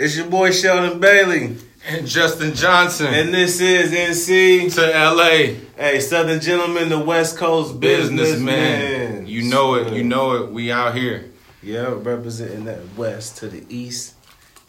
It's your boy Sheldon Bailey. And Justin Johnson. And this is NC to LA. Hey, Southern Gentleman, the West Coast businessman. You know it. You know it. We out here. Yeah, representing that west to the east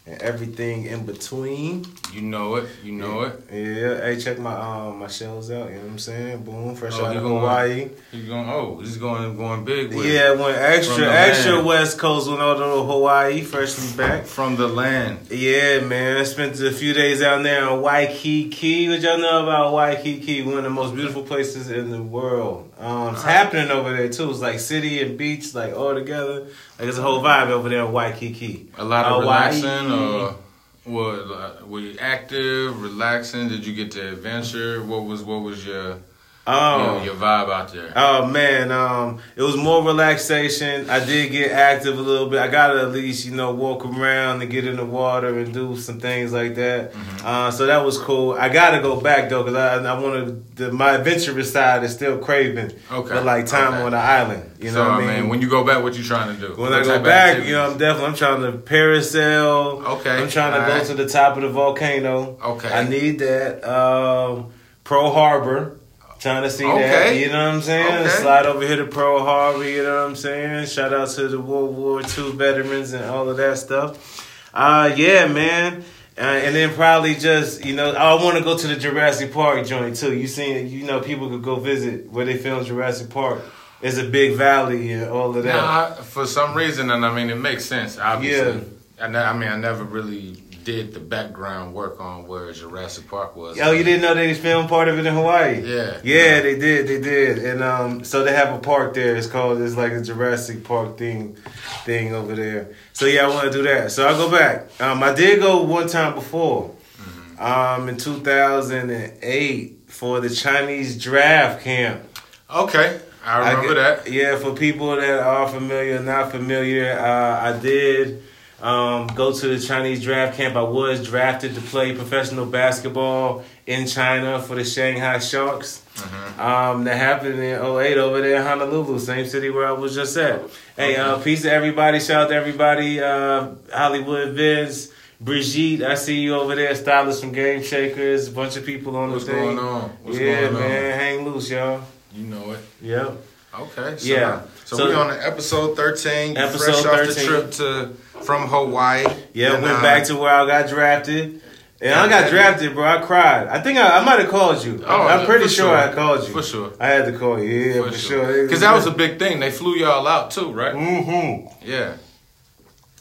and everything in between. You know it. You know yeah. it. Yeah. Hey, check my um my shells out. You know what I'm saying? Boom, fresh Oh, out of going- Hawaii. He's going. Oh, he's going going big. With Yeah, went extra extra land. West Coast went out to Hawaii, freshly back. From the land. Yeah, man. I spent a few days out there in Waikiki. What y'all know about Waikiki? One of the most beautiful places in the world. Um, it's happening over there too. It's like city and beach, like all together. Like it's a whole vibe over there in Waikiki. A lot of Hawaii. relaxing. Or uh, Were you active, relaxing? Did you get to adventure? What was what was your Oh. your, your vibe out there? Oh man, um, it was more relaxation. I did get active a little bit. I got to at least, you know, walk around and get in the water and do some things like that. Mm-hmm. Uh, so that was cool. I got to go back though because I, I wanted the, my adventurous side is still craving. Okay. But like time Okay. on the island, you know so what I mean. when you go back, what you trying to do? When What I go back, activities? you know, I'm definitely I'm trying to parasail. Okay, I'm trying to go alright. to the top of the volcano. Okay. I need that. Um, Pearl Harbor. Trying to see that. You know what I'm saying? Okay. Slide over here to Pearl Harbor, you know what I'm saying? Shout out to the World War II veterans and all of that stuff. Uh yeah, man. Uh, and then probably just, you know, I want to go to the Jurassic Park joint too. You seen, you know, people could go visit where they filmed Jurassic Park. It's a big valley and all of that. Nah, I- for some reason, and I mean, it makes sense. Obviously, I, ne- I mean, I never really did the background work on where Jurassic Park was. Oh, you didn't know they filmed part of it in Hawaii? Yeah. Yeah, they did, they did. And um so they have a park there. It's called it's like a Jurassic Park thing thing over there. So yeah, I want to do that. So I'll go back. Um I did go one time before. Mm-hmm. Um in 2008 for the Chinese draft camp. Okay, I remember get- that. Yeah, for people that are familiar, not familiar, uh, I did um, go to the Chinese draft camp. I was drafted to play professional basketball in China for the Shanghai Sharks. Mm-hmm. Um, that happened in 08 over there in Honolulu, same city where I was just at. Hey, uh, peace to everybody. Shout out to everybody. Uh, Hollywood Vince. Brigitte, I see you over there. Stylist from Game Shakers. A bunch of people on What's the thing. What's going on? What's yeah, going on? man. Hang loose, y'all. You know it. Yep. Okay. So, Yeah. So, So- we on episode thirteen. Episode fresh off the trip to from Hawaii. Yeah, And, went uh, back to where I got drafted. And I got drafted, bro. I cried. I think I, I might have called you. Oh, I'm pretty sure, sure. I called you. For sure. I had to call you. Yeah, for, sure. Because that was a big thing. They flew y'all out too, right? Mm-hmm. Yeah.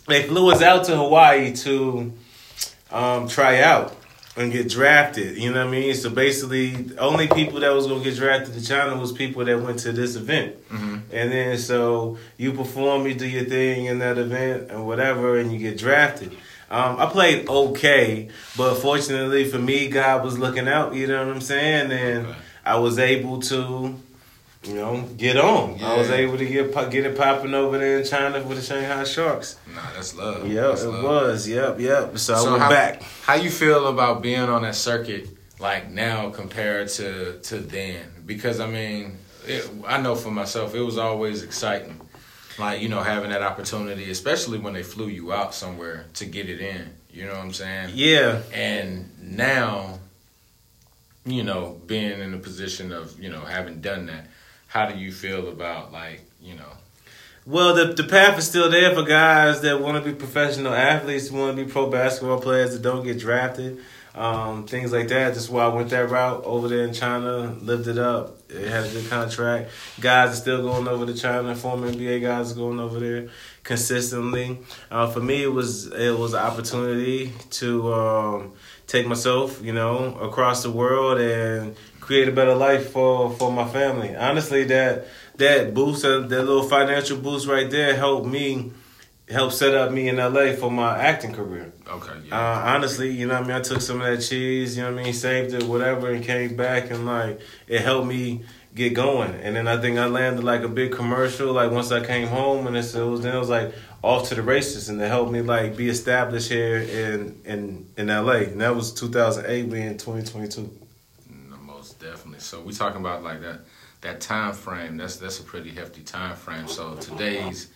They flew us out to Hawaii to um, try out and get drafted. You know what I mean? So basically, the only people that was gonna get drafted to China was people that went to this event. Mm-hmm. And then so you perform, you do your thing in that event and whatever, and you get drafted. Um, I played okay, but fortunately for me, God was looking out. You know what I'm saying? And Okay. I was able to, you know, get on. I was able to get get it popping over there in China with the Shanghai Sharks. Nah, that's love. Yep, That's it love. was. Yep, yep. So, I went how, back. How you feel about being on that circuit like now compared to to then? Because I mean, it, I know for myself, it was always exciting. Like you know, having that opportunity, especially when they flew you out somewhere to get it in. You know what I'm saying? Yeah. And now, you know, being in a position of you know having done that, how do you feel about like you know? Well, the the path is still there for guys that want to be professional athletes, want to be pro basketball players that don't get drafted, um, things like that. That's why I went that route over there in China, lived it up. It had a good contract. Guys are still going over to China. Former NBA guys going over there consistently. Uh, for me, it was it was an opportunity to um, take myself, you know, across the world and create a better life for for my family. Honestly, that that boost, that that little financial boost right there, helped me help set up me in LA for my acting career. Okay, Uh, honestly, you know what I mean? I took some of that cheese, you know what I mean, saved it, whatever, and came back and like it helped me get going. And then I think I landed like a big commercial, like once I came home and it was then it was like off to the races and it helped me like be established here in in in LA. And that was 2008, we in 2022. Definitely. So we're talking about like that that time frame. That's that's a pretty hefty time frame. So today's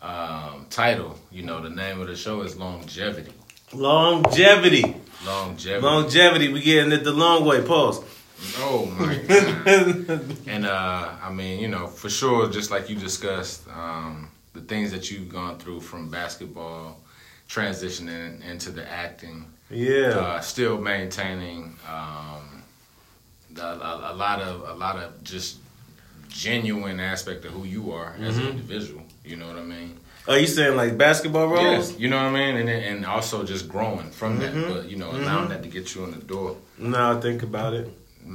um, title, you know, the name of the show is longevity. Longevity. Longevity. Longevity. We getting it the long way. Pause. Oh my god. and uh, I mean, you know, for sure, just like you discussed, um, the things that you've gone through from basketball, transitioning into the acting. Yeah. Uh, still maintaining um, a, a, a, lot of a lot of just genuine aspect of who you are as mm-hmm. an individual. You know what I mean? Are you saying like basketball roles? Yes, you know what I mean, and and also just growing from mm-hmm. that, but you know, allowing mm-hmm. that to get you in the door. Now I think about it.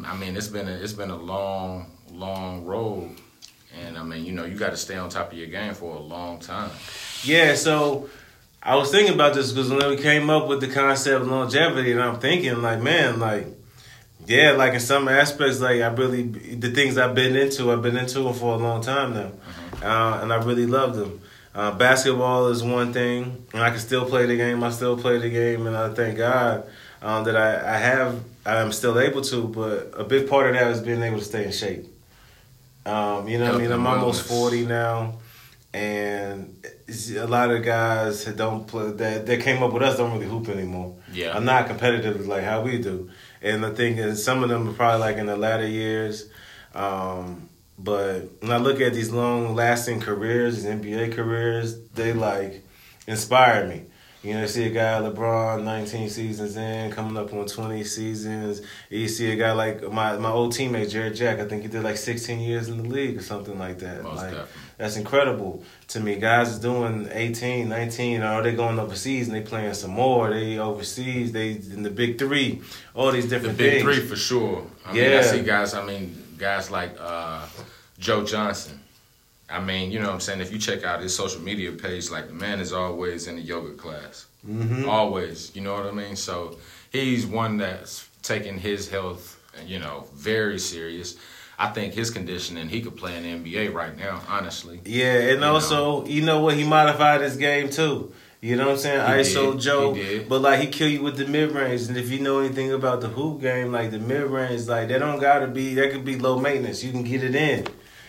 I mean, it's been a, it's been a long, long road, and I mean, you know, you got to stay on top of your game for a long time. Yeah, so I was thinking about this because when we came up with the concept of longevity, and I'm thinking like, man, like, yeah, like in some aspects, like I really the things I've been into, I've been into them for a long time now, mm-hmm. uh, and I really love them. Uh, basketball is one thing, and I can still play the game. I still play the game, and I thank God um, that I, I have I'm still able to, but a big part of that is being able to stay in shape. Um, you know what I mean? I'm almost 40 now, and a lot of guys that don't play that that came up with us don't really hoop anymore. Yeah, I'm not competitive like how we do, and the thing is, some of them are probably like in the latter years. Um, but when I look at these long lasting careers, these NBA careers, they like inspire me. You know, see a guy LeBron, 19 seasons in, coming up on 20 seasons. You see a guy like my my old teammate Jarrett Jack. I think he did like 16 years in the league or something like that. Most like definitely. That's incredible to me. Guys is doing 18, 19, or they going overseas and they playing some more. They overseas. They in the big three. All these different the big things. three for sure. I yeah. mean, I see guys. I mean, guys like uh, Joe Johnson. I mean, you know what I'm saying? If you check out his social media page, like the man is always in a yoga class. Mm-hmm. Always. You know what I mean? So he's one that's taking his health, you know, very serious. I think his conditioning, he could play in the NBA right now, honestly. Yeah, and you also, know. you know what? He modified his game too. You know what I'm saying? He ISO did. Joe. But like he kill you with the mid range. And if you know anything about the hoop game, like the mid range, like they don't gotta be that could be low maintenance. You can get it in.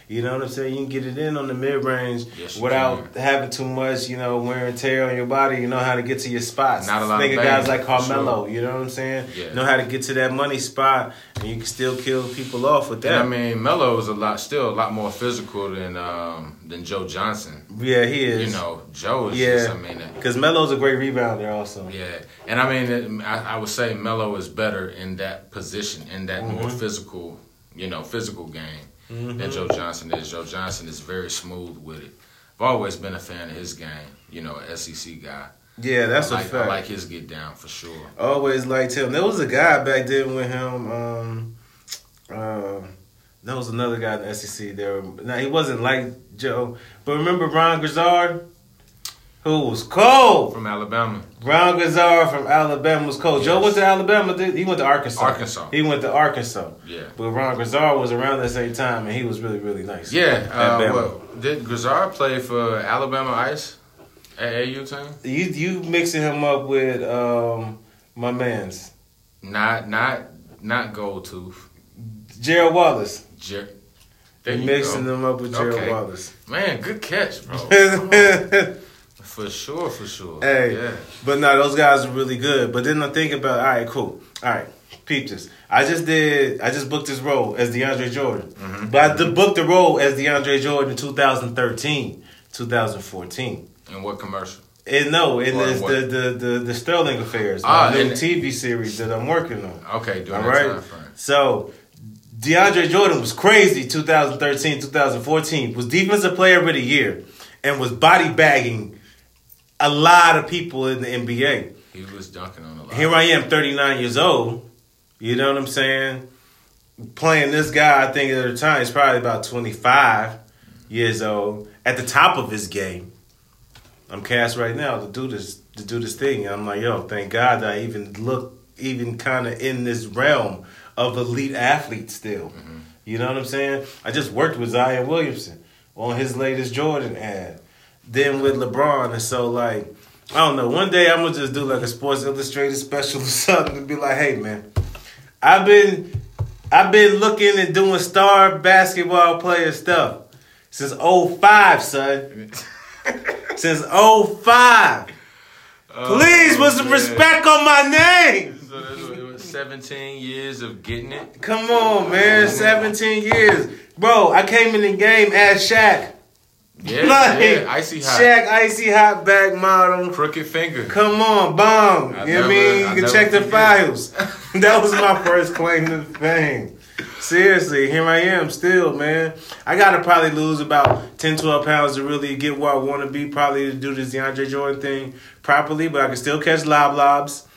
You know what I'm saying? You can get it in on the mid range Yes, without having too much, you know, wear and tear on your body. You know how to get to your spots. Not a lot Think of guys like Carmelo. sure. You know what I'm saying? Yeah. Know how to get to that money spot, and you can still kill people off with And that. I mean, Melo is a lot, still a lot more physical than um, than Joe Johnson. yeah, he is. You know, Joe is Yeah. just, I mean, uh, because Melo's a great rebounder also. yeah. And I mean, I, I would say Melo is better in that position, in that more Mhm. physical, you know, physical game Mhm. than Joe Johnson is. Joe Johnson is very smooth with it. I've always been a fan of his game. You know, SEC guy. Yeah, that's I a like, fact. I like his get down for sure. Always liked him. There was a guy back then with him. Um, uh, there was another guy in the SEC there. Now he wasn't like Joe, but remember Rod Grizzard, who was cold. From Alabama, Rod Grizzard from Alabama was cold. Joe went to Alabama. did- He went to Arkansas. Arkansas. He went to Arkansas. Yeah. But Rod Grizzard was around the same time, and he was really, really nice. Yeah. Uh, well, did Grizzard play for Alabama Ice at AU team? You you mixing him up with um, my man's Not, not, not Gold Tooth. Gerald Wallace. Jer- there You you mixing go. them up with Gerald Okay. Wallace. Man, good catch, bro. For sure, for sure. Hey, Yeah. but no, those guys are really good. But then I think about, all right, cool. All right, peep this. I just did, I just booked this role as DeAndre Jordan. Mm-hmm. But I did- booked the role as DeAndre Jordan in 2013, 2014. And what commercial? And no, and it's the, the, the, the Sterling Affairs, Ah, my new TV series that I'm working on. Okay, during All that right. So DeAndre Jordan was crazy 2013, 2014, was defensive player of the year and was body bagging a lot of people in the NBA. He was dunking on a lot. Here I am, 39 years old. You know what I'm saying? Playing this guy, I think at the time, he's probably about 25 years old, at the top of his game. I'm cast right now to do this to do this thing. And I'm like, yo, thank God that I even look even kind of in this realm of elite athletes still. Mm-hmm. You know what I'm saying? I just worked with Zion Williamson on his latest Jordan ad. Then with LeBron, and so like, I don't know. One day I'm gonna just do like a Sports Illustrated special or something and be like, hey man, I've been I've been looking and doing star basketball player stuff since 05, son. Since 05. Oh, Please put some respect on my name. So it was, 17 years of getting it. Come on, man. 17 years. Bro, I came in the game as Shaq. Yeah, Like, yeah. Icy hot. Shaq, icy hot back model. Crooked finger. Come on, bomb. I you know what I mean? I You can check the files. that was my first claim to fame. Seriously, here I am still, man. I gotta probably lose about 10, 12 pounds to really get where I wanna be, probably to do this DeAndre Jordan thing properly, but I can still catch lob lobs.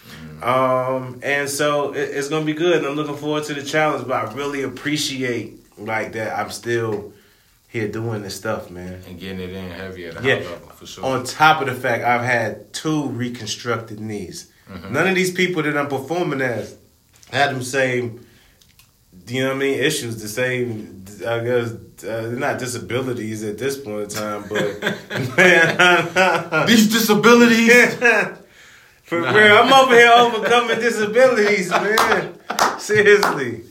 Um, and so it, it's gonna be good, and I'm looking forward to the challenge. But I really appreciate like that. I'm still here doing this stuff, man. And getting it in heavy at a Yeah. high level, for sure. On top of the fact, I've had two reconstructed knees. Mm-hmm. None of these people that I'm performing as had them same, you know what I mean, issues, the same, I guess, uh, they're not disabilities at this point in time, but man, These disabilities. for real, I'm over here overcoming disabilities, man. Seriously,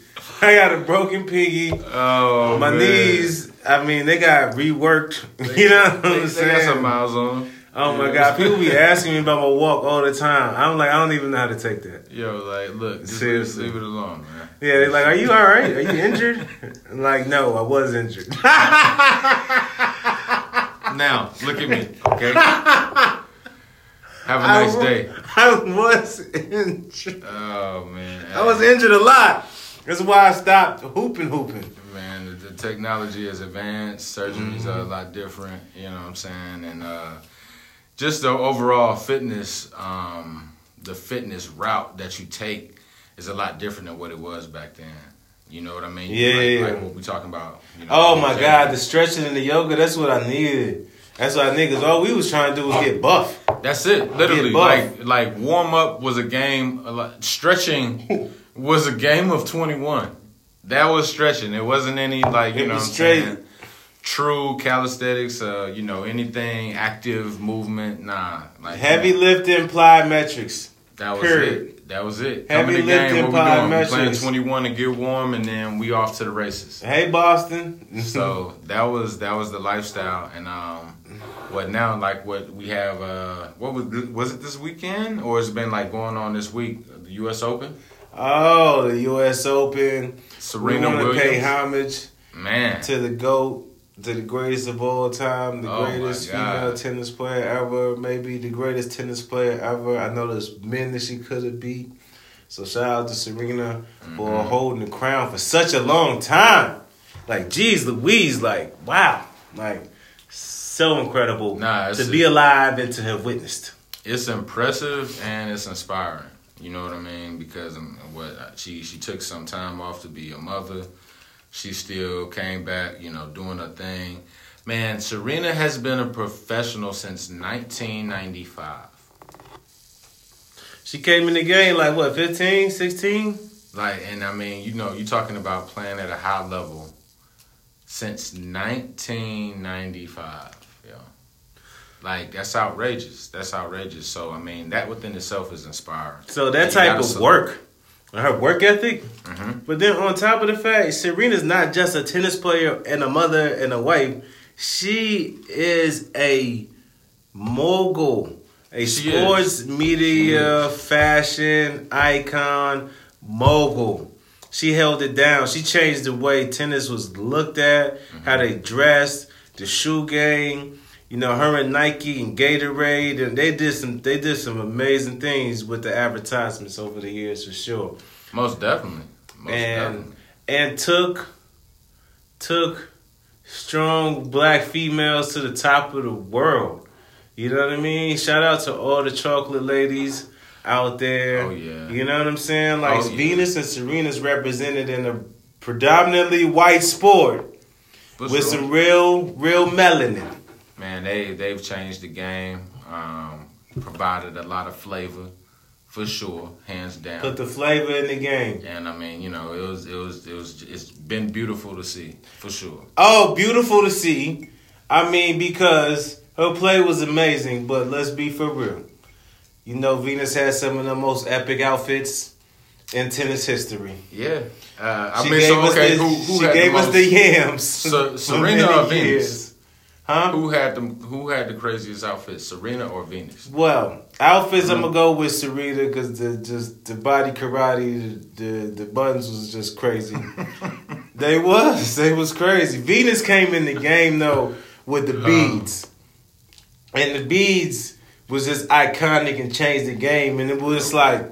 I got a broken piggy. Oh, My man. knees, I mean, they got reworked. You know what They, I'm they saying? got some miles on. Oh my god, people be asking me about my walk all the time. I'm like, I don't even know how to take that. Yo, like, look, just Seriously. leave it alone, man. Yeah, they're like, are you all right? Are you injured? I'm like, no, I was injured. Now, look at me, okay? Have a nice I, day. I was injured. Oh man, I was injured a lot. That's why I stopped hooping, hooping. The, technology is advanced. Surgeries are a lot different. You know what I'm saying? And uh, just the overall fitness, um, the fitness route that you take is a lot different than what it was back then. You know what I mean? Yeah, like, yeah, like what we talking about. You know, Oh my god, the stretching and the yoga, that's what I needed. That's what I needed, all we was trying to do was get buff. That's it. Literally, like like warm up was a game. Stretching was a game of 21. That was stretching. It wasn't any like you It know what I'm straight. saying. True calisthenics, uh, you know anything active movement, nah. Like Heavy lifting, plyometrics. that was period. it. That was it. Heavy Coming game, lifting, what we doing? We playing 21 to get warm, and then we off to the races. Hey Boston. So that was that was the lifestyle, and um, what now? Like what we have? Uh, what was was it this weekend, or has it been like going on this week? The U.S. Open, Oh, the U.S. Open. Serena we want to Williams, pay homage man. to the GOAT, to the greatest of all time, the Oh, greatest female tennis player ever, maybe the greatest tennis player ever. I know there's men that she could have beat. So shout out to Serena for Mm-hmm. holding the crown for such a long time. Like, geez, Louise, like, wow. Like, so incredible Nah, to be alive and to have witnessed. It's impressive and it's inspiring. You know what I mean? Because um, what she she took some time off to be a mother. She still came back, you know, doing her thing. Man, Serena has been a professional since 1995. She came in the game like, what, 15, 16? Like, and I mean, you know, you're talking about playing at a high level since 1995. Like that's outrageous. That's outrageous. So I mean, that within itself is inspiring. So that type of salute. work, her work ethic. Mhm. But then on top of the fact, Serena's not just a tennis player and a mother and a wife. She is a mogul, a She sports media fashion icon mogul. She held it down. She changed the way tennis was looked at, how they dressed, the shoe game. You know, her and Nike and Gatorade, and they did some. They did some amazing things with the advertisements over the years, for sure Most definitely. Most and definitely. and took took strong black females to the top of the world. You know what I mean? Shout out to all the chocolate ladies out there. Oh, yeah. You know what I'm saying? Like Oh, yeah. Venus and Serena's represented in a predominantly white sport But with so- some real real melanin. Man, they they've changed the game. Um, provided a lot of flavor, for sure, hands down. Put the flavor in the game. and I mean, you know, it was it was it was it's been beautiful to see for sure. Oh, beautiful to see. I mean, because her play was amazing, but let's be for real. You know, Venus has some of the most epic outfits in tennis history. Yeah, uh, I She mean, gave so us okay, the, who who she gave us most, the yams. So- Serena or Venus? years. Huh? Who had them? Who had the craziest outfit, Serena or Venus? Well, outfits I'm gonna mm-hmm. go with Serena because the just the body karate, the, the the buttons was just crazy. they was they was crazy. Venus came in the game though with the uh-huh. beads, and the beads was just iconic and changed the game, and it was like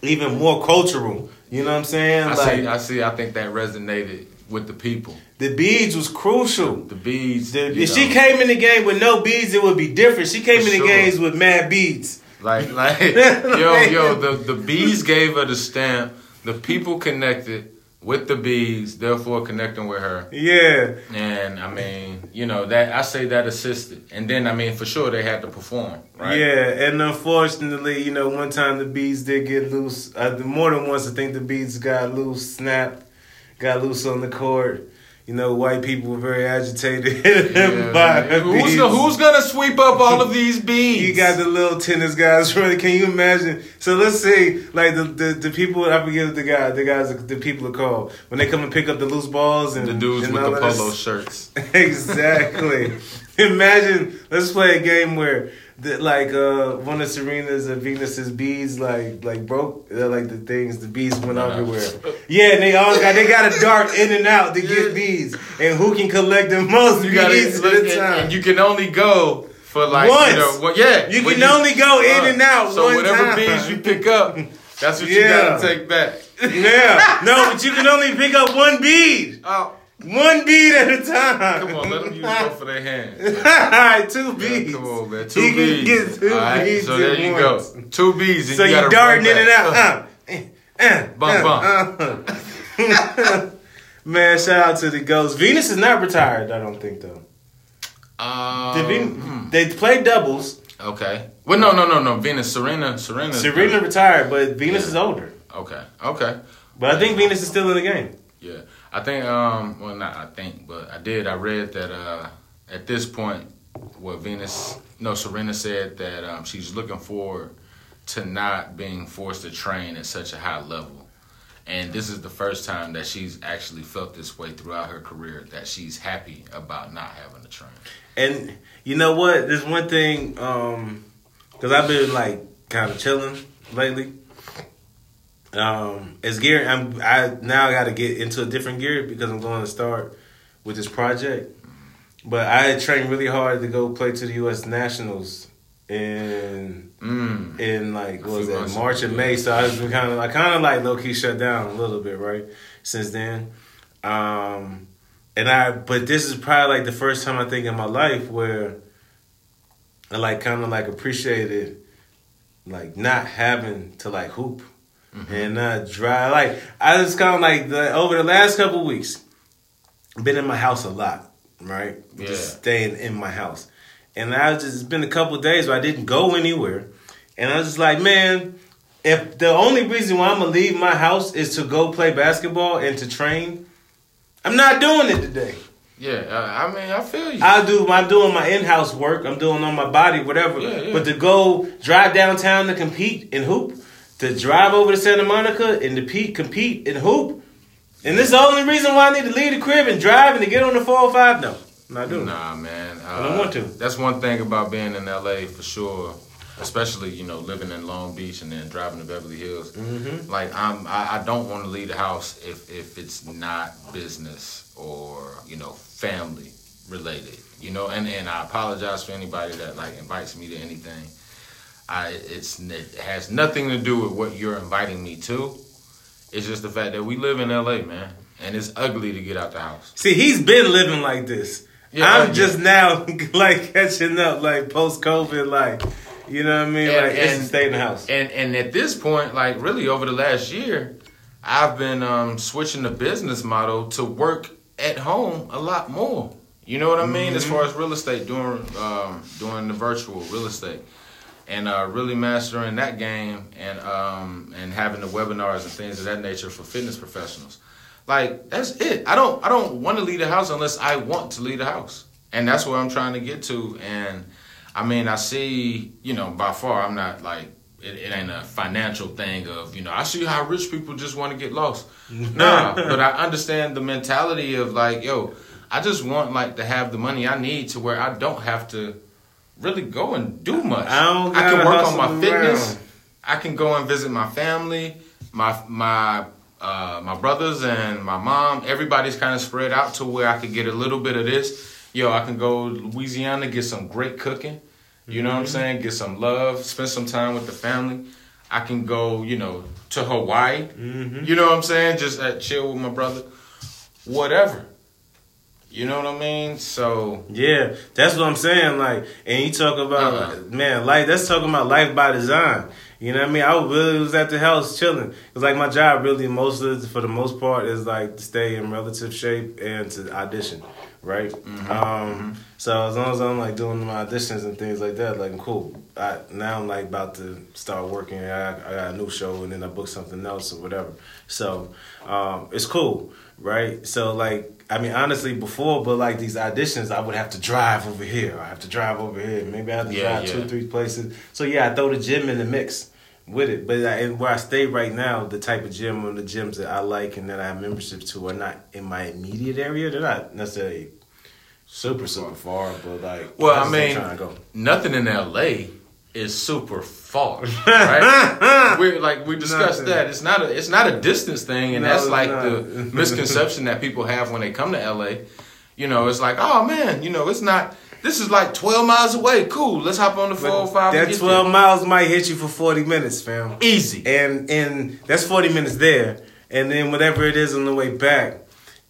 even more cultural. You know what I'm saying? I like see. I see. I think that resonated with the people. the beads was crucial. The beads. The- if she came in the game with no beads, it would be different. She came For in the sure. games with mad beads. Like, like, yo, yo, the, the bees gave her the stamp. The people connected with the bees, therefore connecting with her. Yeah. And I mean, you know, that I say that assisted. And then I mean for sure they had to perform, right? Yeah, and unfortunately, you know, one time the beads did get loose. Uh, more than once, I think the beads got loose, snapped, got loose on the court. You know, white people were very agitated Yeah, by man. the who's, beads. go- who's gonna sweep up all of these bees? You got the little tennis guys running. Can you imagine? So let's say, like the, the, the people, I forget the guy, the guys, the people are called when they come and pick up the loose balls and the dudes and with the polo shirts. exactly. Imagine, let's play a game where, like, uh, one of Serena's and Venus's beads, like, like broke, uh, like the things, the beads went No, no. everywhere. Yeah, they all got, they got to dart in and out to get beads, and who can collect the most You got beads at a time? and you can only go for like Once. you know, well, yeah. You can only go in uh, and out So whatever time. bees you pick up, that's what you gotta take back. yeah, no, but you can only pick up one bead, Oh, one bead at a time. come on, let them use both of their hands. All right, two Yeah, come on, man. Two He can get two All right, beads so there you once. go. Two bees. And So you you darting in and out. Uh, uh, uh, Bump, uh, uh. Man, shout out to the Ghosts. Venus is not retired, I don't think though. Um, Did Ven- hmm, They played doubles. okay. Well, no, no, no, no. Venus, Serena, Serena. Serena retired, but Venus is older. Okay, okay. But I think Venus is still in the game. Yeah, I think. Um, well, not I think, but I did. I read that uh, at this point, what Venus, no, Serena said that um, she's looking forward to not being forced to train at such a high level, and this is the first time that she's actually felt this way throughout her career. That she's happy about not having to train. And you know what? There's one thing, um, because I've been like kind of chilling lately. Um, as gear, I'm I now I got to get into a different gear because I'm going to start with this project. But I had trained really hard to go play to the U.S. Nationals in Mm. in like what was that March and. May. So I was kind of I kind of like low key shut down a little bit right since then. Um, and I but this is probably like the first time I think in my life where I like kind of like appreciated like not having to like hoop Mm-hmm. and not dry. Like I just kind of like the over the last couple weeks been in my house a lot, right? Yeah. Just staying in my house. And I just it's been a couple days where I didn't go anywhere. And I was just like, man, if the only reason why I'm gonna leave my house is to go play basketball and to train, I'm not doing it today. Yeah, I mean, I feel you. I do. I'm doing my in-house work. I'm doing on my body, whatever. Yeah, yeah. But to go drive downtown to compete and hoop, to drive over to Santa Monica and to pe- compete and hoop, and this is the only reason why I need to leave the crib and drive and to get on the 405. No, I'm not doing. Nah, man. Uh, I don't want to. That's one thing about being in LA for sure. Especially, you know, living in Long Beach and then driving to Beverly Hills. Mm-hmm. Like I'm, I, I don't want to leave the house if if it's not business or you know family related. You know, and and I apologize for anybody that like invites me to anything. I it's it has nothing to do with what you're inviting me to. It's just the fact that we live in LA, man, and it's ugly to get out the house. See, he's been living like this. Yeah, I'm just now like catching up, like post COVID, like you know what I mean. And- like and- stay in the house. And and at this point, like really over the last year, I've been um, switching the business model to work at home a lot more. You know what I mean? As far as real estate, doing um, doing the virtual real estate, and uh, really mastering that game, and um, and having the webinars and things of that nature for fitness professionals. Like that's it. I don't I don't want to leave the house unless I want to leave the house, and that's where I'm trying to get to. And I mean, I see, you know, by far, I'm not like it, it ain't a financial thing of you know. I see how rich people just want to get lost. nah, but I understand the mentality of like, yo, I just want like to have the money I need to where I don't have to really go and do much. I don't I can work on my fitness. around. I can go and visit my family, my my uh, my brothers and my mom. Everybody's kind of spread out to where I could get a little bit of this. Yo, I can go to Louisiana, get some great cooking. You know what I'm Mm-hmm. saying? Get some love, spend some time with the family. I can go, you know, to Hawaii. Mm-hmm. You know what I'm saying? Just uh, chill with my brother. Whatever. You know what I mean? So Yeah, that's what I'm saying. Like, and you talk about Uh-uh. man, like that's talking about life by design. You know what I mean? I really was at the house chilling. It's like my job really most of for the most part is like to stay in relative shape and to audition, right? Um, so as long as I'm like doing my auditions and things like that, like cool. I now I'm like about to start working. I, I got a new show and then I book something else or whatever. So um, it's cool, right? So like I mean, honestly, before, but like these auditions, I would have to drive over here. I have to drive over here. Maybe I have to Yeah, drive yeah. two, three places. So yeah, I throw the gym in the mix with it. But I, where I stay right now, the type of gym or the gyms that I like and that I have membership to are not in my immediate area. They're not necessarily super super far, but like Well, I mean, trying to go. nothing in LA is super far, right? we like we discussed Nothing. that. It's not a it's not a distance thing, and No, that's like not. the misconception that people have when they come to LA. You know, it's like, oh man, you know, it's not. This is like twelve miles away. Cool, let's hop on the four hundred five. That twelve miles might hit you for forty minutes, fam. easy. and and that's 40 minutes there and then whatever it is on the way back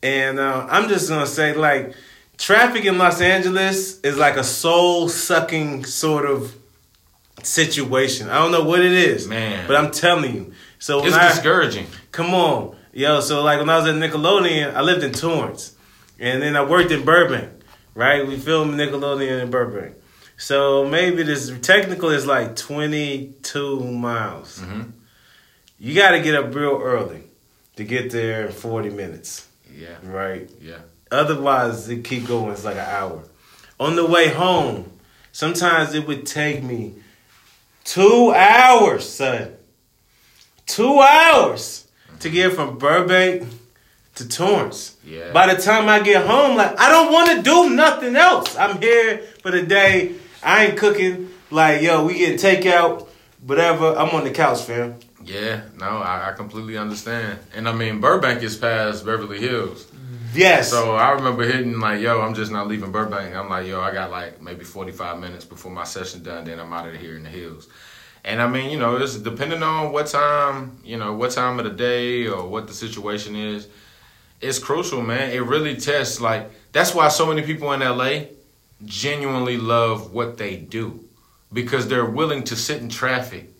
and uh, i'm just gonna say like traffic in los angeles is like a soul sucking sort of situation i don't know what it is Man. but i'm telling you so It's I, discouraging. Come on. Yo, so like when I was at Nickelodeon, I lived in Torrance. And then I worked in Burbank, right? We filmed Nickelodeon in Burbank. So maybe this technical is like 22 miles. Mhm. You got to get up real early to get there in 40 minutes, Yeah, right? yeah. Otherwise, it keep going. It's like an hour. On the way home, sometimes it would take me two hours, son. Two hours to get from Burbank to Torrance. Yeah. By the time I get home, like I don't want to do nothing else. I'm here for the day. I ain't cooking. Like yo, we get takeout, whatever. I'm on the couch, fam. Yeah, no, I, I completely understand. And I mean, Burbank is past Beverly Hills. Yes. So I remember hitting like, yo, I'm just not leaving Burbank. I'm like, yo, I got like maybe 45 minutes before my session done. Then I'm out of here in the hills. And I mean, you know, it's depending on what time, you know, what time of the day or what the situation is. It's crucial, man. It really tests. Like that's why so many people in LA genuinely love what they do because they're willing to sit in traffic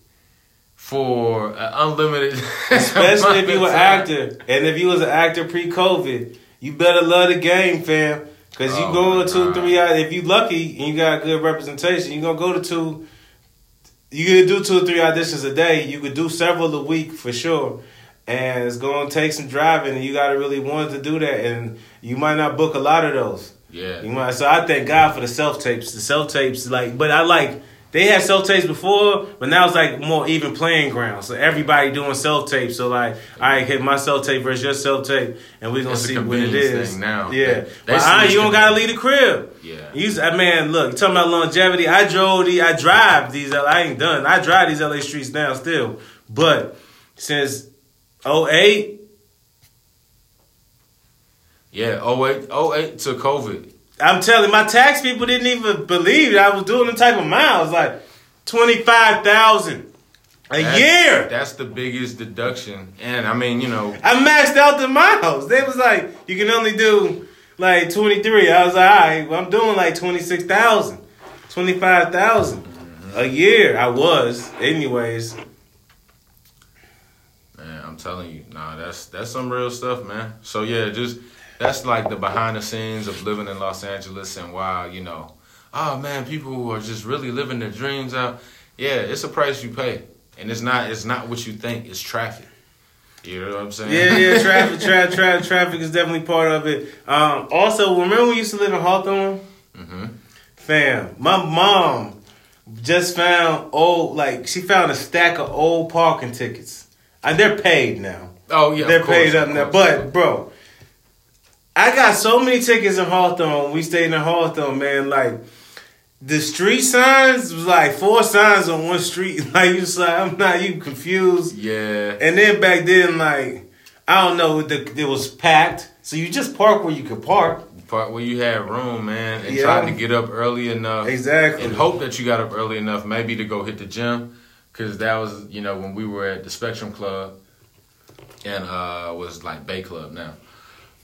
for an unlimited. Especially if you were an actor, and if you was an actor pre-COVID, you better love the game, fam. Cause you Oh, go to two, three. out- If you lucky and you got good representation, you are gonna go to two. You could do two or three auditions a day. You could do several a week for sure, and it's gonna take some driving. And you gotta really want to do that, and you might not book a lot of those. Yeah. You might. So I thank God for the self tapes. The self tapes, like, but I like they had self tapes before, but now it's like more even playing ground. So everybody doing self tape. So like, all right, hit my self tape versus your self tape, and we gonna a see what it is thing now. Yeah, but I, you don't gotta leave the crib. Yeah. You, I uh, man, look, talking about longevity. I drove the, I drive these. I ain't done. I drive these LA streets now still, but since 08, Yeah, 08, 08 to COVID. I'm telling my tax people didn't even believe that I was doing the type of miles like twenty five thousand a That's- year. That's the biggest deduction. And I mean, you know, I maxed out the miles. They was like, you can only do like twenty three. I was like, all right, well, I'm doing like 26,000, 25,000 a year. I was, anyways. man, I'm telling you, nah, that's that's some real stuff, man. So yeah, just that's like the behind the scenes of living in Los Angeles and why, you know, oh man, people are just really living their dreams out. Yeah, it's a price you pay. And it's not it's not what you think, it's traffic. You know what I'm saying? Yeah, yeah, traffic, tra- tra- traffic is definitely part of it. Um, also, remember we used to live in Hawthorne? hmm Fam, my mom just found old, like she found a stack of old parking tickets, and they're paid now. Oh yeah, they're course, paid up now. But bro, I got so many tickets in Hawthorne. We stayed in Hawthorne, man. Like the street signs was like four signs on one street. Like you like I'm not you confused. Yeah. And then back then, like I don't know, the, it was packed. So you just park where you could park. Part where you had room, man, and Yeah. tried to get up early enough. Exactly. And hope that you got up early enough, maybe to go hit the gym, because that was, you know, when we were at the Spectrum Club, and uh was like Bay Club now.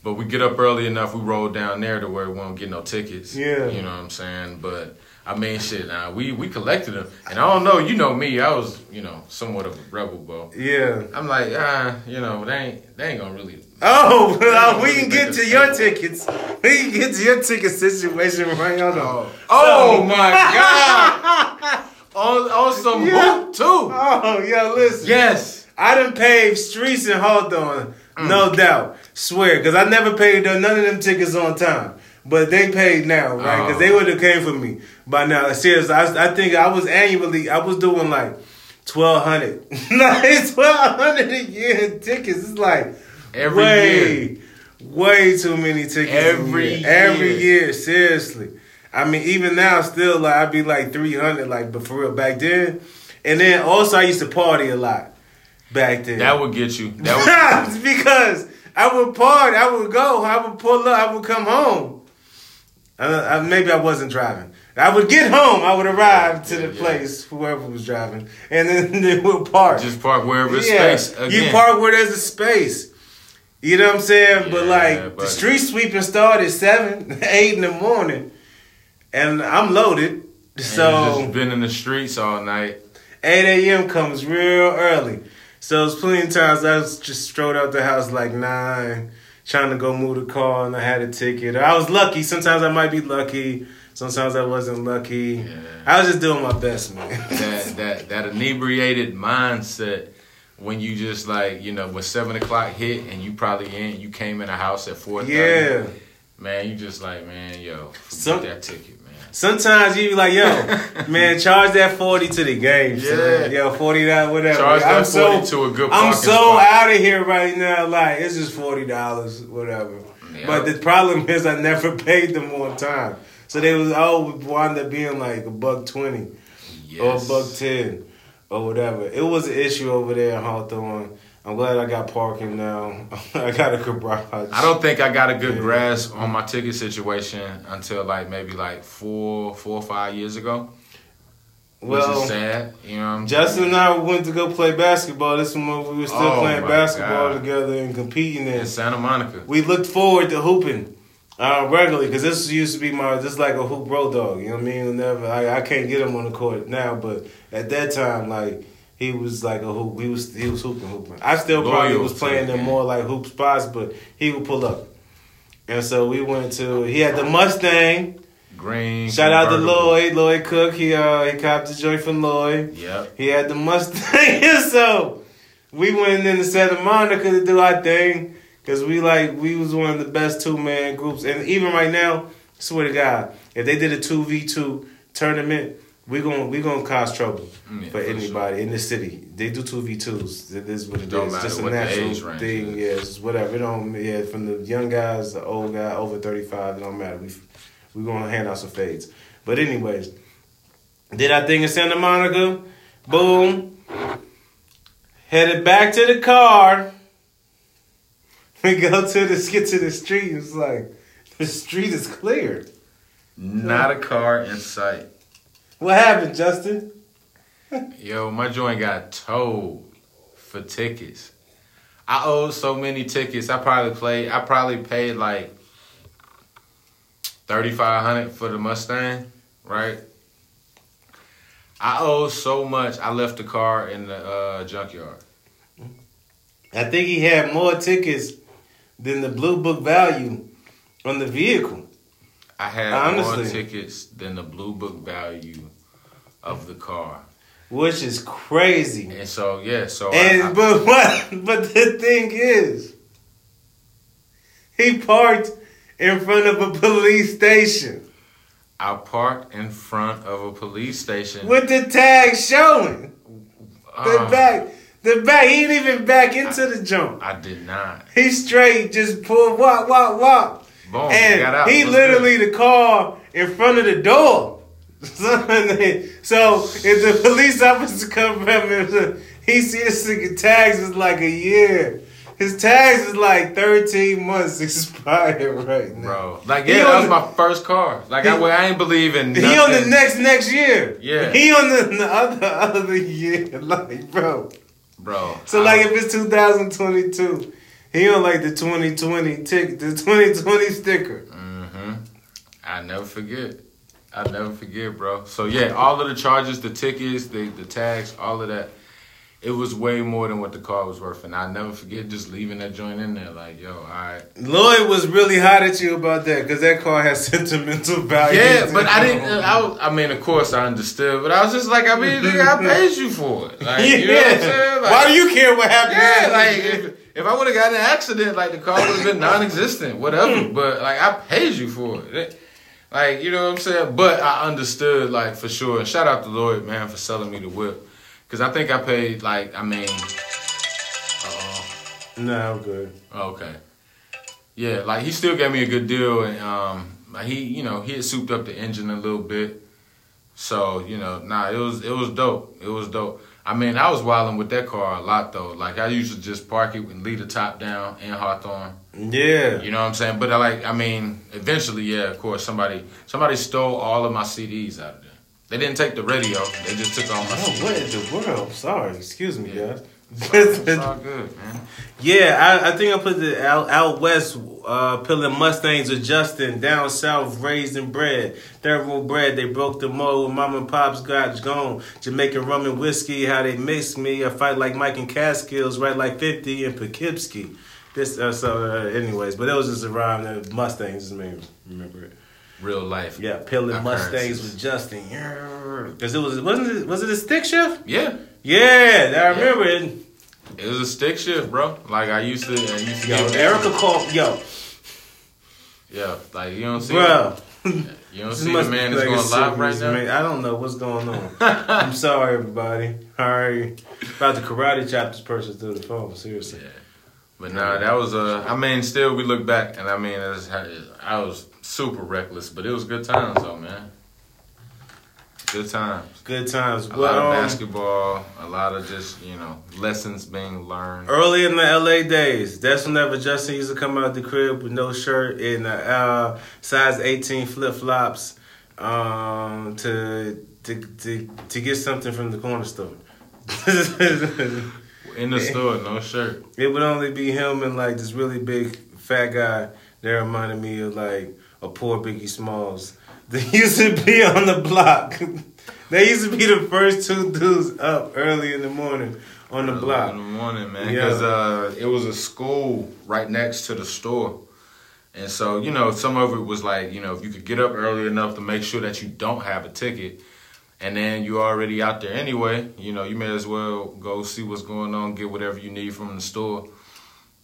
But we get up early enough, we roll down there to where we won't get no tickets. Yeah. You know what I'm saying? But I mean, shit. Now we we collected them, and I don't know. You know me, I was, you know, somewhat of a rebel, bro. Yeah. I'm like, ah, you know, they ain't they ain't gonna really. Oh, well, we really can get to your tickets. We can get to your ticket situation right on. Oh, oh my god! on on some Yeah. hoop too. Oh, yo, listen. Yes. I done paved streets in Hawthorne, no doubt. Swear, because I never paid none of them tickets on time. But they paid now, right? Because Oh. they would have came for me by now. Seriously, I, I think I was annually, I was doing like twelve hundred, like twelve hundred a year in tickets. It's like Every way, year. way too many tickets. Every year. every year. year. Seriously, I mean, even now, still like I'd be like three hundred, like, but for real back then. And then also, I used to party a lot back then. That would get you. That would. because I would party, I would go, I would pull up, I would come home. Uh, I, maybe I wasn't driving. I would get home. I would arrive to the yeah. place, whoever was driving, and then they would park. just park wherever it's Yeah, space. Again. You park where there's a space. You know what I'm saying? but like the street sweeping started seven, eight in the morning, and I'm loaded. And So just been in the streets all night. 8 a.m. comes real early. So it's plenty of times I was just strode out the house like nine, trying to go move the car, and I had a ticket. I was lucky. Sometimes I might be lucky. Sometimes I wasn't lucky. Yeah. I was just doing my best, man. That that that inebriated mindset. When you just like you know when seven o'clock hit and you probably in you came in a house at four. yeah. Man, you just like man, yo, Some- that ticket. Sometimes you be like, yo, man, charge that 40 to the game. son. Yeah. Yo, 40 that whatever. Charge that I'm so, 40 to a good I'm so spot. out of here right now. Like, it's just $40, whatever. Yeah. But the problem is I never paid them on time. So they was oh, always wound up being like a buck 20 or a buck 10 or whatever. It was an issue over there in Hawthorne. I'm glad I got parking now. I got a garage. I don't think I got a good Yeah. grasp on my ticket situation until like maybe like four, four or five years ago. Which well, is sad, you know. I'm Justin and I went to go play basketball. This one when we were still Oh, playing basketball God. together and competing. in Santa Monica. we looked forward to hooping uh, regularly because this used to be my just like a hoop road dog. You know what I mean? Whenever I, I can't get him on the court now, but at that time, like he was like a hoop. He was he was hooping hooping. I still probably was playing the them more like hoop spots, but he would pull up. And so we went to. He had the Mustang. Green. Shout out to. Lloyd. Lloyd Cook. He uh he copped the joint from Lloyd. Yep. He had the Mustang, so we went into Santa Monica to do our thing because we like we was one of the best two man groups, and even right now, swear to God, if they did a two v two tournament, we gonna we gonna cause trouble yeah, for for anybody in the city. They do two v twos. It is what it Don't is. matter Just a natural thing. Yes, Yeah, whatever. It don't. Yeah, from the young guys, the old guy over thirty five. It don't matter. We we gonna hand out some fades. But anyways, did our thing in Santa Monica. Boom. Headed back to the car. We go to the get to the street. It's like the street is cleared. Not a car in sight. What happened, Justin? Yo, my joint got towed for tickets. I owed so many tickets. I probably played. I probably paid like thirty five hundred for the Mustang, right? I owe so much. I left the car in the uh, junkyard. I think he had more tickets than the blue book value on the vehicle. I had Honestly. more tickets than the blue book value of the car, Which is crazy. and so yeah, so And I, I- but what but the thing is he parked in front of a police station I parked in front of a police station. with the tag showing. The Uh, back The back, he didn't even back into the jump. I did not. He straight just pulled walk, walk, walk. Boom. and he literally good? the car in front of the door. so if the police officer come from him, he see this tags is like a year. His tags is like thirteen months expired right now. Bro, like yeah, that was the- my first car. Like I, He- well, I ain't believe in nothing. He on the next next year. Yeah. He on the, the other other year. Like, bro. bro. So I- like if it's 2022, he on like the 2020 tick the 2020 sticker. Mm-hmm. I never forget. I never forget, bro. So yeah, all of the charges, the tickets, the the tags, all of that. It was way more than what the car was worth, and I never forget just leaving that joint in there. Like, yo, all right. Lloyd was really hot at you about that because that car has sentimental value. Yeah, but I didn't. I, was, I mean, of course, I understood, but I was just like, I mean, nigga, I paid you for it. Like, yeah. you know what I'm saying? Like, Why do you care what happened? Yeah, like if, if I would have gotten an accident, like the car would have been non-existent, whatever. But like I paid you for it. Like you know what I'm saying. But I understood like for sure. And shout out to Lloyd man for selling me the whip, because I think I paid like I mean, uh no, I'm good. okay, yeah, like he still gave me a good deal, and um, like, he you know he had souped up the engine a little bit. So you know, nah, it was it was dope. It was dope. I mean, I was wilding with that car a lot though. Like I used to just park it and leave the top down in Hawthorne. Yeah. You know what I'm saying? But I like, I mean, eventually, yeah, of course, somebody somebody stole all of my CDs out of there. They didn't take the radio. They just took all my Oh, CDs. what in the world? Sorry, excuse me, Yeah. guys. It's all good, man. yeah, I, I think I put the out, out west uh, peeling Mustangs with Justin. Down south, raised and bred. Third bread, they broke the mold. Mom and pops got gone. Jamaican rum and whiskey, how they mixed me. I fight like Mike and Catskills, right like 50 and Poughkeepsie. This, uh, so, uh, anyways, but that was just a rhyme that Mustangs just made me remember it. Real life. Yeah, peeling Mustangs with Justin. Because it was, wasn't it, was it a stick shift? Yeah, Yeah, I remember it. it was a stick shift, bro. Like I used to, I used to Yo, get Erica called, yo, Yeah, like you don't see, bro. you don't see the man that's going live right now. I don't know what's going on. I'm sorry, everybody. Sorry about the karate chop this person through the phone. Seriously. Yeah. But nah, that was uh I mean, still we look back and I mean, it I was super reckless, but it was good times though, man. Good times. Good times. A But, lot of um, basketball, a lot of just you know lessons being learned. Early in the LA days, that's whenever Justin used to come out the crib with no shirt and uh, uh, size 18 flip flops um, to, to to to get something from the corner store. In the store, no shirt. It would only be him and like this really big fat guy that reminded me of like a poor Biggie Smalls. They used to be on the block. they used to be the first two dudes up early in the morning on the Early block. in the morning, man, Yeah. because uh, it was a school right next to the store, and so you know some of it was like you know if you could get up early enough to make sure that you don't have a ticket, and then you're already out there anyway, you know you may as well go see what's going on, get whatever you need from the store.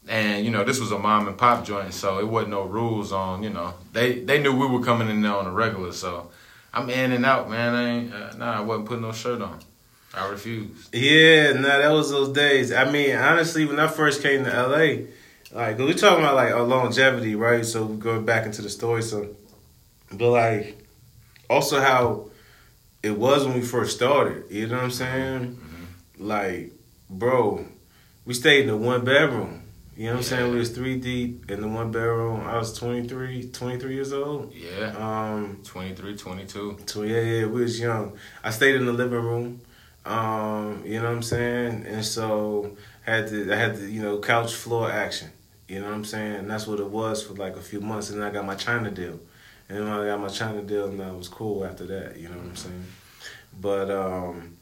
And you know this was a mom and pop joint, so it wasn't no rules on. You know they they knew we were coming in there on a regular, so I'm in and out, man. I ain't uh, nah, I wasn't putting no shirt on. I refused. Yeah, nah, that was those days. I mean, honestly, when I first came to LA, like we talking about like a longevity, right? So going back into the story, so but like also how it was when we first started. You know what I'm saying? Like, bro, we stayed in the one bedroom. You know what I'm saying? We was three deep in the one barrel. I was 23, 23 years old. Yeah. Um, 23, 22. so yeah, yeah, we was young. I stayed in the living room. Um, you know what I'm saying? And so had to I had to, you know, couch floor action. You know what I'm saying? And that's what it was for like a few months and then I got my China deal. And then when I got my China deal and that was cool after that, you know what I'm saying? But um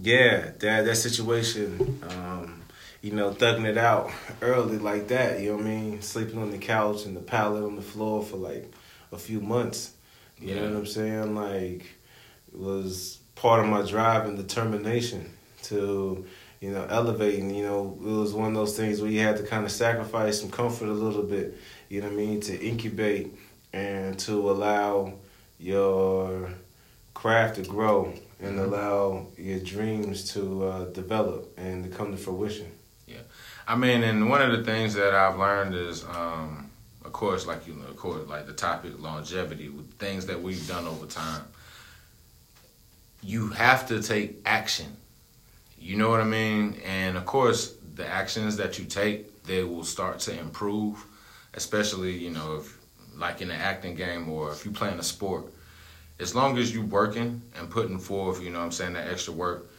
yeah, that that situation, um, you know, thugging it out early like that, you know what I mean? Sleeping on the couch and the pallet on the floor for like a few months. You know what I'm saying? Like it was part of my drive and determination to, you know, elevate. And, you know, it was one of those things where you had to kind of sacrifice some comfort a little bit, you know what I mean, to incubate and to allow your craft to grow and allow your dreams to uh, develop and to come to fruition. I mean, and one of the things that I've learned is, um, of course, like you know, of course, like the topic longevity, with things that we've done over time. You have to take action. You know what I mean? And of course, the actions that you take, they will start to improve. Especially, you know, if like in the acting game or if you playing a sport, as long as you working and putting forth, you know, what I'm saying that extra work,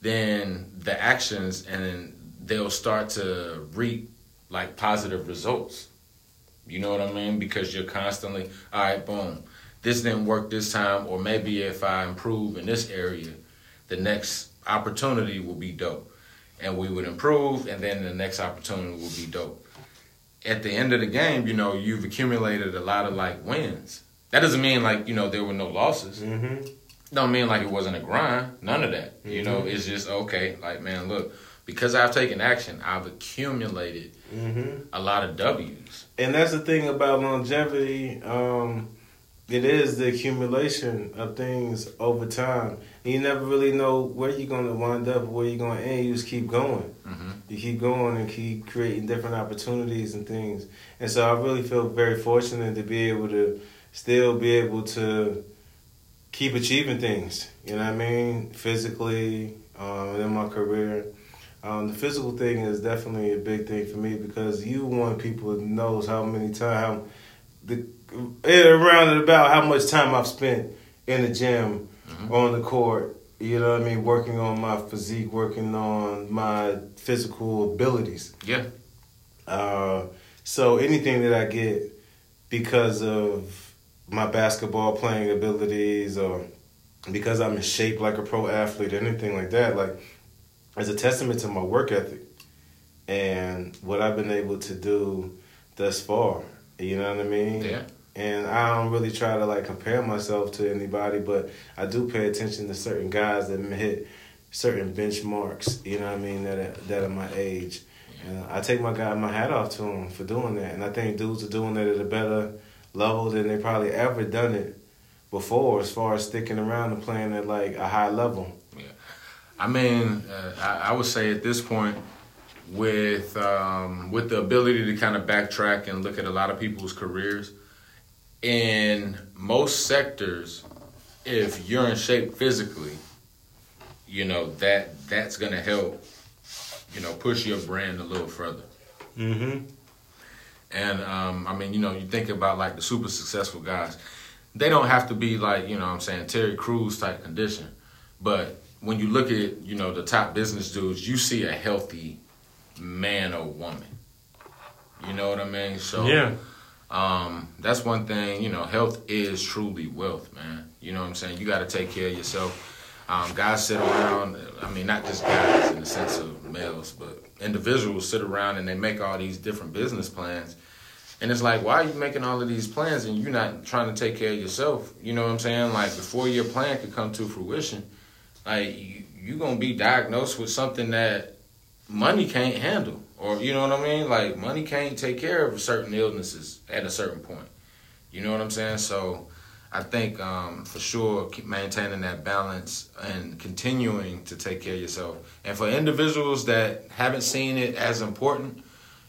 then the actions and then they'll start to reap like positive results. You know what I mean? Because you're constantly, all right, boom, this didn't work this time, or maybe if I improve in this area, the next opportunity will be dope. And we would improve, and then the next opportunity will be dope. At the end of the game, you know, you've accumulated a lot of like wins. That doesn't mean like, you know, there were no losses. Mm-hmm. Don't mean like it wasn't a grind. None of that. You know, it's just okay, like, man, look, because I've taken action, I've accumulated Mm-hmm. a lot of W's. And that's the thing about longevity. Um, it is the accumulation of things over time. You never really know where you're going to wind up, where you're going to end. You just keep going. hmm You keep going and keep creating different opportunities and things. And so I really feel very fortunate to be able to still be able to keep achieving things. You know what I mean? Physically, um, in my career. Um, the physical thing is definitely a big thing for me because you want people to know how many time, the around and about how much time I've spent in the gym, Mhm. on the court. You know what I mean? Working on my physique, working on my physical abilities. Yeah. Uh, so anything that I get because of my basketball playing abilities or because I'm in shape like a pro athlete, anything like that, like is a testament to my work ethic and what I've been able to do thus far. You know what I mean? Yeah. And I don't really try to like compare myself to anybody, but I do pay attention to certain guys that hit certain benchmarks. You know what I mean? That are, that are my age. And I take my guy my hat off to him for doing that. And I think dudes are doing that at a better level than they probably ever done it before, as far as sticking around and playing at like a high level. I mean, uh, I, I would say at this point, with um, with the ability to kind of backtrack and look at a lot of people's careers, in most sectors, if you're in shape physically, you know that that's gonna help, you know, push your brand a little further. Mm-hmm. And um, I mean, you know, you think about like the super successful guys, they don't have to be like, you know what I'm saying, Terry Crews type condition. But when you look at, you know, the top business dudes, you see a healthy man or woman. You know what I mean? So Yeah. um, that's one thing, you know, health is truly wealth, man. You know what I'm saying? You got to take care of yourself. Um, guys sit around, I mean, not just guys in the sense of males, but individuals sit around and they make all these different business plans. And it's like, why are you making all of these plans and you're not trying to take care of yourself? You know what I'm saying? Like, before your plan could come to fruition, like, you, you're going to be diagnosed with something that money can't handle. Or, you know what I mean? Like, money can't take care of certain illnesses at a certain point. You know what I'm saying? So, I think um, for sure keep maintaining that balance and continuing to take care of yourself. And for individuals that haven't seen it as important,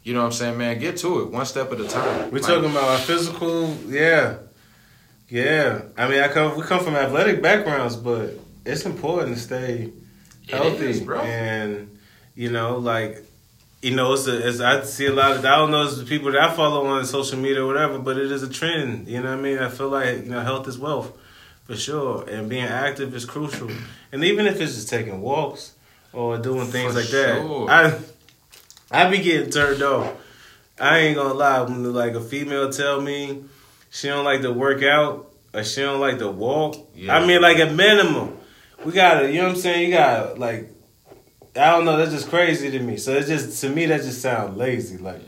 you know what I'm saying, man, get to it one step at a time. We're Like, talking about our physical, yeah, yeah. I mean, I come we come from athletic backgrounds, but it's important to stay healthy, is, bro. and you know, like you know, it's, a, it's I see a lot of I don't know the people that I follow on social media or whatever, but it is a trend. You know what I mean? I feel like you know, health is wealth for sure, and being active is crucial. And even if it's just taking walks or doing things For like that. I I be getting turned off. I ain't gonna lie. When like a female tell me she don't like to work out or she don't like to walk, Yeah. I mean like a minimum. We gotta, you know what I'm saying? You got like, I don't know. That's just crazy to me. So it's just to me that just sounds lazy. Like,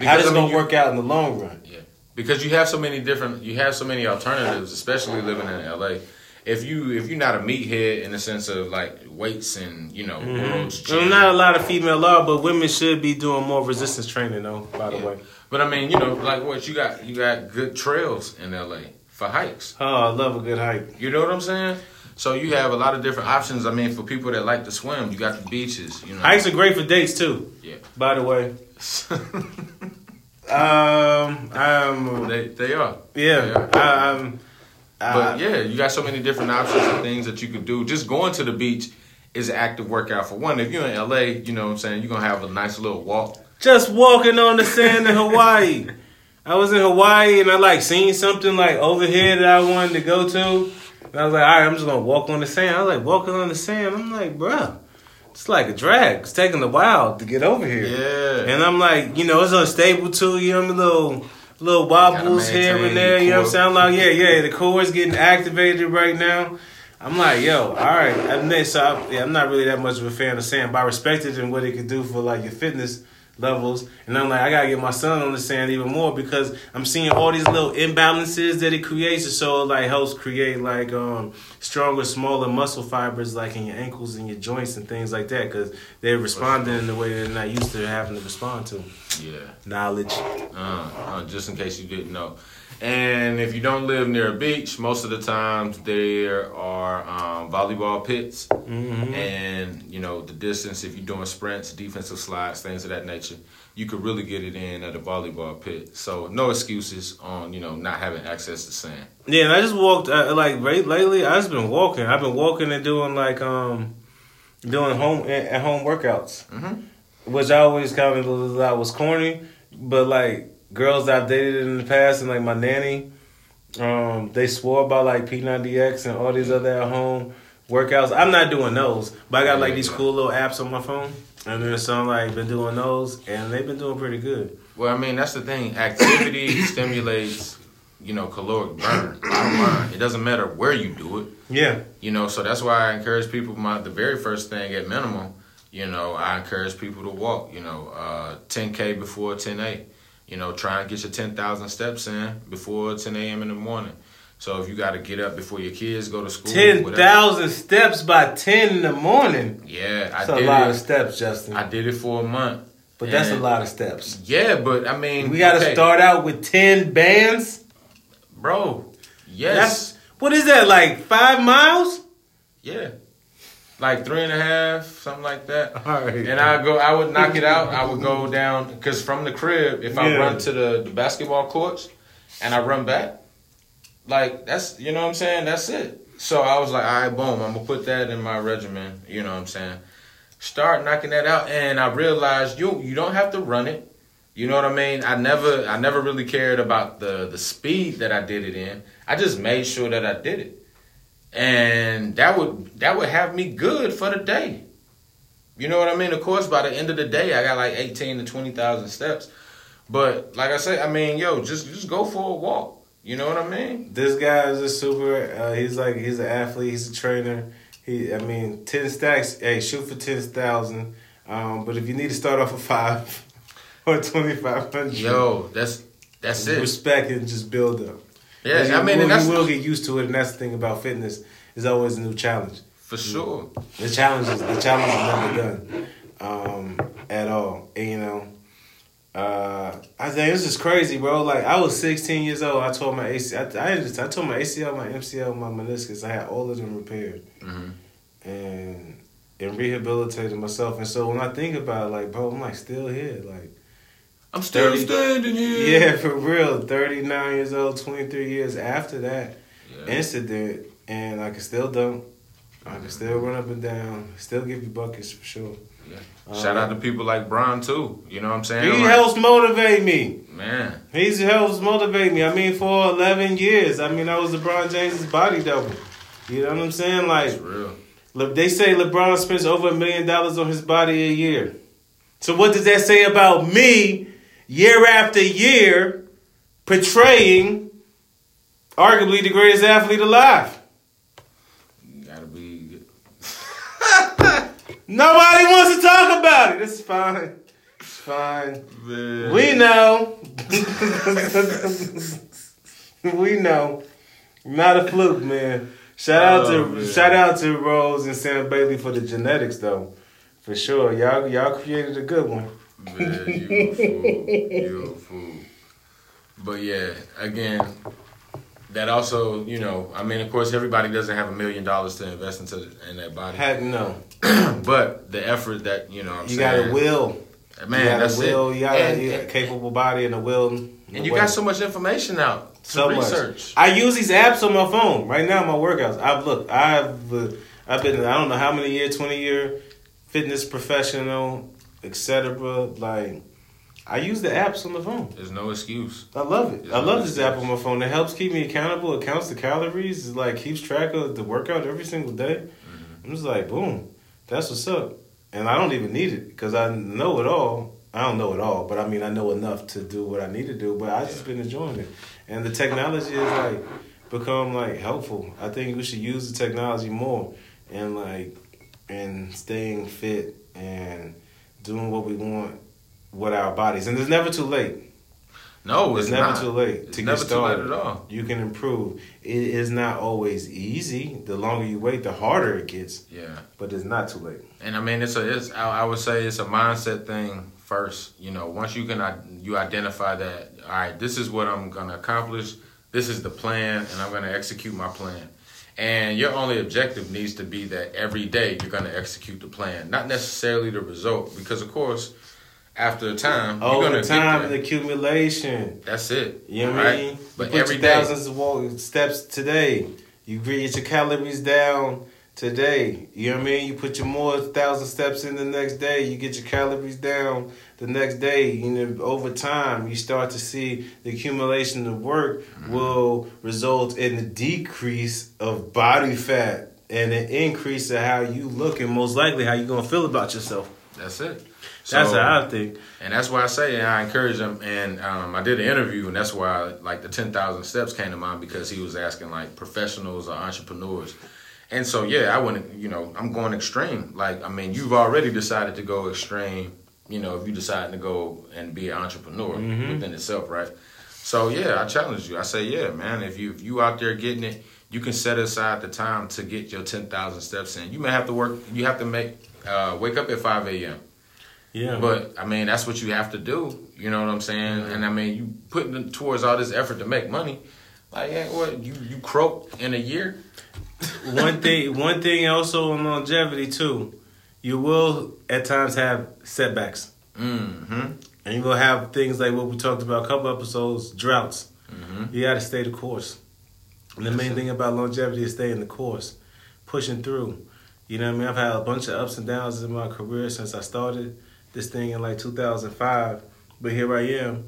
Yeah. how does I it mean, gonna work out in the long run? Yeah, because you have so many different you have so many alternatives especially living in LA if you if you're not a meathead in the sense of like weights and you know mm-hmm. Well, gym, not a lot of female law, but women should be doing more resistance training though. By the Yeah. way, but I mean you know like what you got you got good trails in LA for hikes oh, I love a good hike. you know what I'm saying So you have a lot of different options. I mean, for people that like to swim, you got the beaches. You know, Hikes are great for dates too. Yeah. By the way, um, um, they they are. yeah, I, um, But yeah, you got so many different options and things that you could do. Just going to the beach is an active workout for one. If you're in LA, you know what I'm saying, you're gonna have a nice little walk. just walking on the sand in Hawaii. I was in Hawaii and I like seen something like over here that I wanted to go to. And I was like, all right, I'm just gonna walk on the sand. I was like walking on the sand. I'm like, bruh, it's like a drag. It's taking a while to get over here. Yeah. And I'm like, you know, it's unstable too. You know, what I mean? little little wobbles here and there. the You know what I'm saying? I'm like, yeah, yeah, the core's getting activated right now. I'm like, yo, all right. I mean, so I, yeah, I'm not really that much of a fan of sand, but I respect it and what it could do for like your fitness levels. And I'm like, I gotta get my son on the sand even more because I'm seeing all these little imbalances that it creates. And so it like helps create like um stronger, smaller muscle fibers like in your ankles and your joints and things like that because they're responding in the way they're not used to having to respond to. Yeah. Knowledge. Uh, uh, just in case you didn't know. And if you don't live near a beach, most of the times there are um, volleyball pits. Mm-hmm. And, you know, the distance, if you're doing sprints, defensive slides, things of that nature, you could really get it in at a volleyball pit. So no excuses on, you know, not having access to sand. Yeah, and I just walked uh, like lately. I just been walking. I've been walking and doing like um doing home at home workouts, Mhm. which I always kind of thought was corny, but like girls that I've dated in the past and like my nanny, um, they swore by like P90X and all these other at home workouts. I'm not doing those, but I got like these cool little apps on my phone, and there's some like been doing those, and they've been doing pretty good. Well, I mean, that's the thing. Activity stimulates, you know, caloric burn. Bottom line, it doesn't matter where you do it. Yeah, You know, so that's why I encourage people. My the very first thing at minimum, you know, I encourage people to walk. You know, uh, 10k before 10a. You know, try and get your 10,000 steps in before 10 a.m. in the morning. So if you got to get up before your kids go to school, ten thousand steps by ten in the morning. Yeah, I That's a did lot it. of steps, Justin. I did it for a month. but that's a lot of steps. Yeah, but I mean, We got to okay, start out with ten bands. bro. Yes, That's what is that like five miles? yeah, like three and a half, something like that. All right. And I go, I would knock it out. I would go down because from the crib, if I run to the, the basketball courts and I run back, like that's you know what I'm saying. That's it. So I was like, all right, boom. I'm gonna put that in my regimen. You know what I'm saying. Start knocking that out, and I realized you you don't have to run it. You know what I mean? I never I never really cared about the the speed that I did it in. I just made sure that I did it. And that would that would have me good for the day. You know what I mean? Of course, by the end of the day, I got like eighteen to twenty thousand steps. But like I say, I mean, yo, just just go for a walk. You know what I mean? This guy is a super. Uh, he's like he's an athlete. He's a trainer. He, I mean, ten stacks. Hey, shoot for ten thousand. Um, but if you need to start off with five or twenty five hundred, Yo, that's that's it. respect and just build up. Yeah, I mean, will, and that's you will get used to it, and that's the thing about fitness. Is always a new challenge. for sure. The challenge is the challenge is never done, um, at all. And, you know, uh, I think this is crazy, bro. Like I was 16 years old. I told my ACL. I, I, just, I told my ACL, my MCL, my meniscus. I had all of them repaired, hmm and and rehabilitated myself. And so when I think about it, like, bro, I'm like still here. Like, I'm still 30 standing here. yeah, for real. 39 years old, 23 years after that Yeah. incident, and I can still dunk. I can still run up and down. Still give you buckets for sure. Yeah. Shout out to people like Brian too. You know what I'm saying? He Like, helps motivate me. man. He helps motivate me. I mean, for 11 years, I mean, I was LeBron James's body double. You know what I'm saying? Like. Le- they say LeBron spends over a million dollars on his body a year. So what does that say about me, year after year, portraying arguably the greatest athlete alive? You gotta be. Nobody wants to talk about it. It's fine. It's fine. Man. We know. we know. Not a fluke, man. Shout out Oh, to man. shout out to Rose and Sam Bailey for the genetics though. For sure. Y'all y'all created a good one. Man, you a fool. You a fool. But yeah, again, that also, you know, I mean, of course, everybody doesn't have a million dollars to invest into in that body, Heck no. but the effort that you know, I'm You saying, got a will. man, you got that's a will. it. You got and, a, and- capable body and a will. and you got so much information out to so research. much. I use these apps on my phone right now. My workouts. I've looked. I've uh, I've been. I don't know how many year, twenty year fitness professional, etc. Like I use the apps on the phone. There's no excuse. I love it. There's I no love this app on my phone. It helps keep me accountable. It counts the calories. It like keeps track of the workout every single day. Mm-hmm. I'm just like, boom, that's what's up. And I don't even need it because I know it all. I don't know it all, but I mean I know enough to do what I need to do. But I just been enjoying it, and the technology is like become like helpful. I think we should use the technology more and like and staying fit and doing what we want with our bodies. And it's never too late. No, It's, it's, never not. too late It's to never get too late started. at all. You can improve. It is not always easy. The longer you wait, the harder it gets. Yeah. But it's not too late. And I mean, it's a, it's. I, I would say it's a mindset thing first. You know, once you can, uh, you identify that. All right, this is what I'm gonna accomplish. This is the plan, and I'm gonna execute my plan. And your only objective needs to be that every day you're gonna execute the plan, not necessarily the result, because of course, after a time, you're Over gonna time, there. accumulation. That's it. You know what? I mean? But you put every thousands of walk steps today. You get your calories down today. You know what I mean? You put your more thousand steps in the next day. You get your calories down the next day. You know, over time, you start to see the accumulation of work Mm-hmm. will result in a decrease of body fat and an increase of how you look and most likely how you're gonna feel about yourself. that's it. That's So- how I think. And that's why I say, and I encourage him. And um, I did an interview, and that's why like the ten thousand steps came to mind because he was asking like professionals or entrepreneurs. And so yeah, I wouldn't. You know, I'm going extreme. Like I mean, you've already decided to go extreme. You know, if you decide to go and be an entrepreneur Mhm. within itself, right? So yeah, I challenge you. I say, yeah, man, if you if you out there getting it, you can set aside the time to get your ten thousand steps in. You may have to work. You have to make uh, wake up at five a.m. Yeah. But I mean, that's what you have to do. You know what I'm saying? Mm-hmm. And I mean, you putting towards all this effort to make money. Like, yeah, what you you croak in a year? One thing one thing also on longevity too. You will at times have setbacks. Mm-hmm. and you will have things like what we talked about a couple episodes droughts. Mm-hmm. you got to stay the course. And the main thing about longevity is staying the course pushing through. You know what i mean? I've had a bunch of ups and downs in my career since i started this thing in like 2005 but here i am.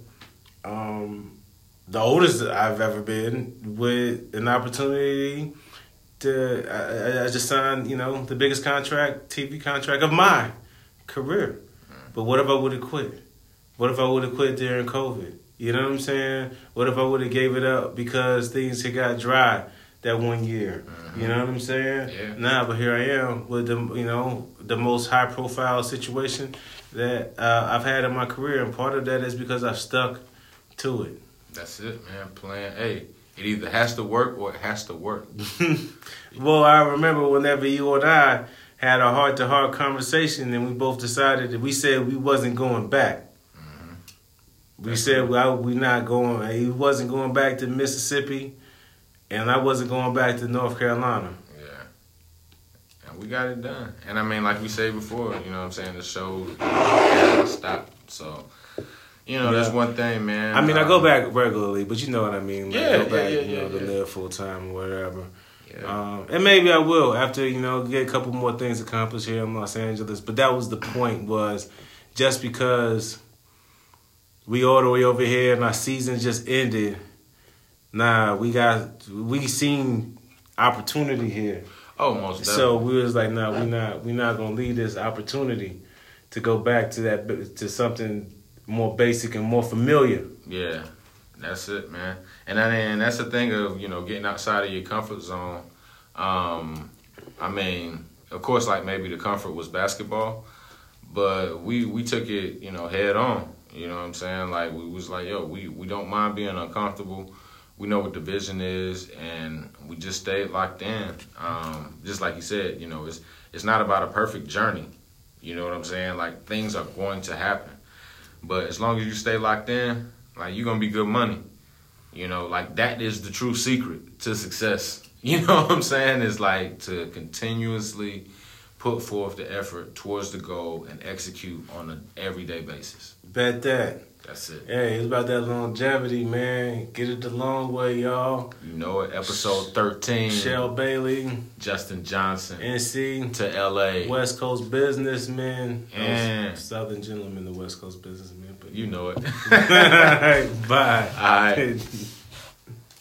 Um, the oldest i've ever been with an opportunity to I, I- just signed, you know, the biggest contract, TV contract of my career. But what if I would have quit? What if I would have quit during COVID? You know what I'm saying? What if I would have gave it up because things had got dry that one year? You know what I'm saying? Yeah. Nah, but here I am with the you know the most high profile situation that uh, I've had in my career, and part of that is because I've stuck to it. That's it, man. Plan A. It either has to work or it has to work. well, I remember whenever you and I had a heart to heart conversation, and we both decided that we said we wasn't going back. Mm-hmm. We That's said well, we not going. He wasn't going back to Mississippi, and I wasn't going back to North Carolina. Yeah. And we got it done. And I mean, like we said before, you know what I'm saying? The show hasn't stopped. So, you know, that's one thing, man. I mean, I go Um, back regularly, but you know what I mean. Like, Yeah, go back, yeah, yeah, you know, yeah, to yeah. live full time or whatever. Yeah. Um, and maybe I will after you know get a couple more things accomplished here in Los Angeles. But that was the point was just because we all the way over here and our season just ended. Nah, we got we seen opportunity here. oh, most definitely. So we was like, nah, we not we not gonna leave this opportunity to go back to that to something more basic and more familiar. Yeah, that's it, man. And I mean, that's the thing of you know getting outside of your comfort zone. Um, I mean, of course, like maybe the comfort was basketball, but we we took it you know head on. You know what I'm saying? Like we was like, yo, we we don't mind being uncomfortable. We know what the vision is, and we just stayed locked in. Um, just like you said, you know, it's it's not about a perfect journey. You know what I'm saying? Like things are going to happen, but as long as you stay locked in, like you're gonna be good money. You know, like that is the true secret to success. You know what I'm saying? Is like to continuously put forth the effort towards the goal and execute on an everyday basis. Bet that. That's it. Hey, it's about that longevity, man. Get it the long way, y'all. You know it. Episode 13. Shell Bailey, Justin Johnson NC, to LA. West Coast businessman, Yeah. Southern gentleman, the West Coast businessman. But You know it. Bye. All right.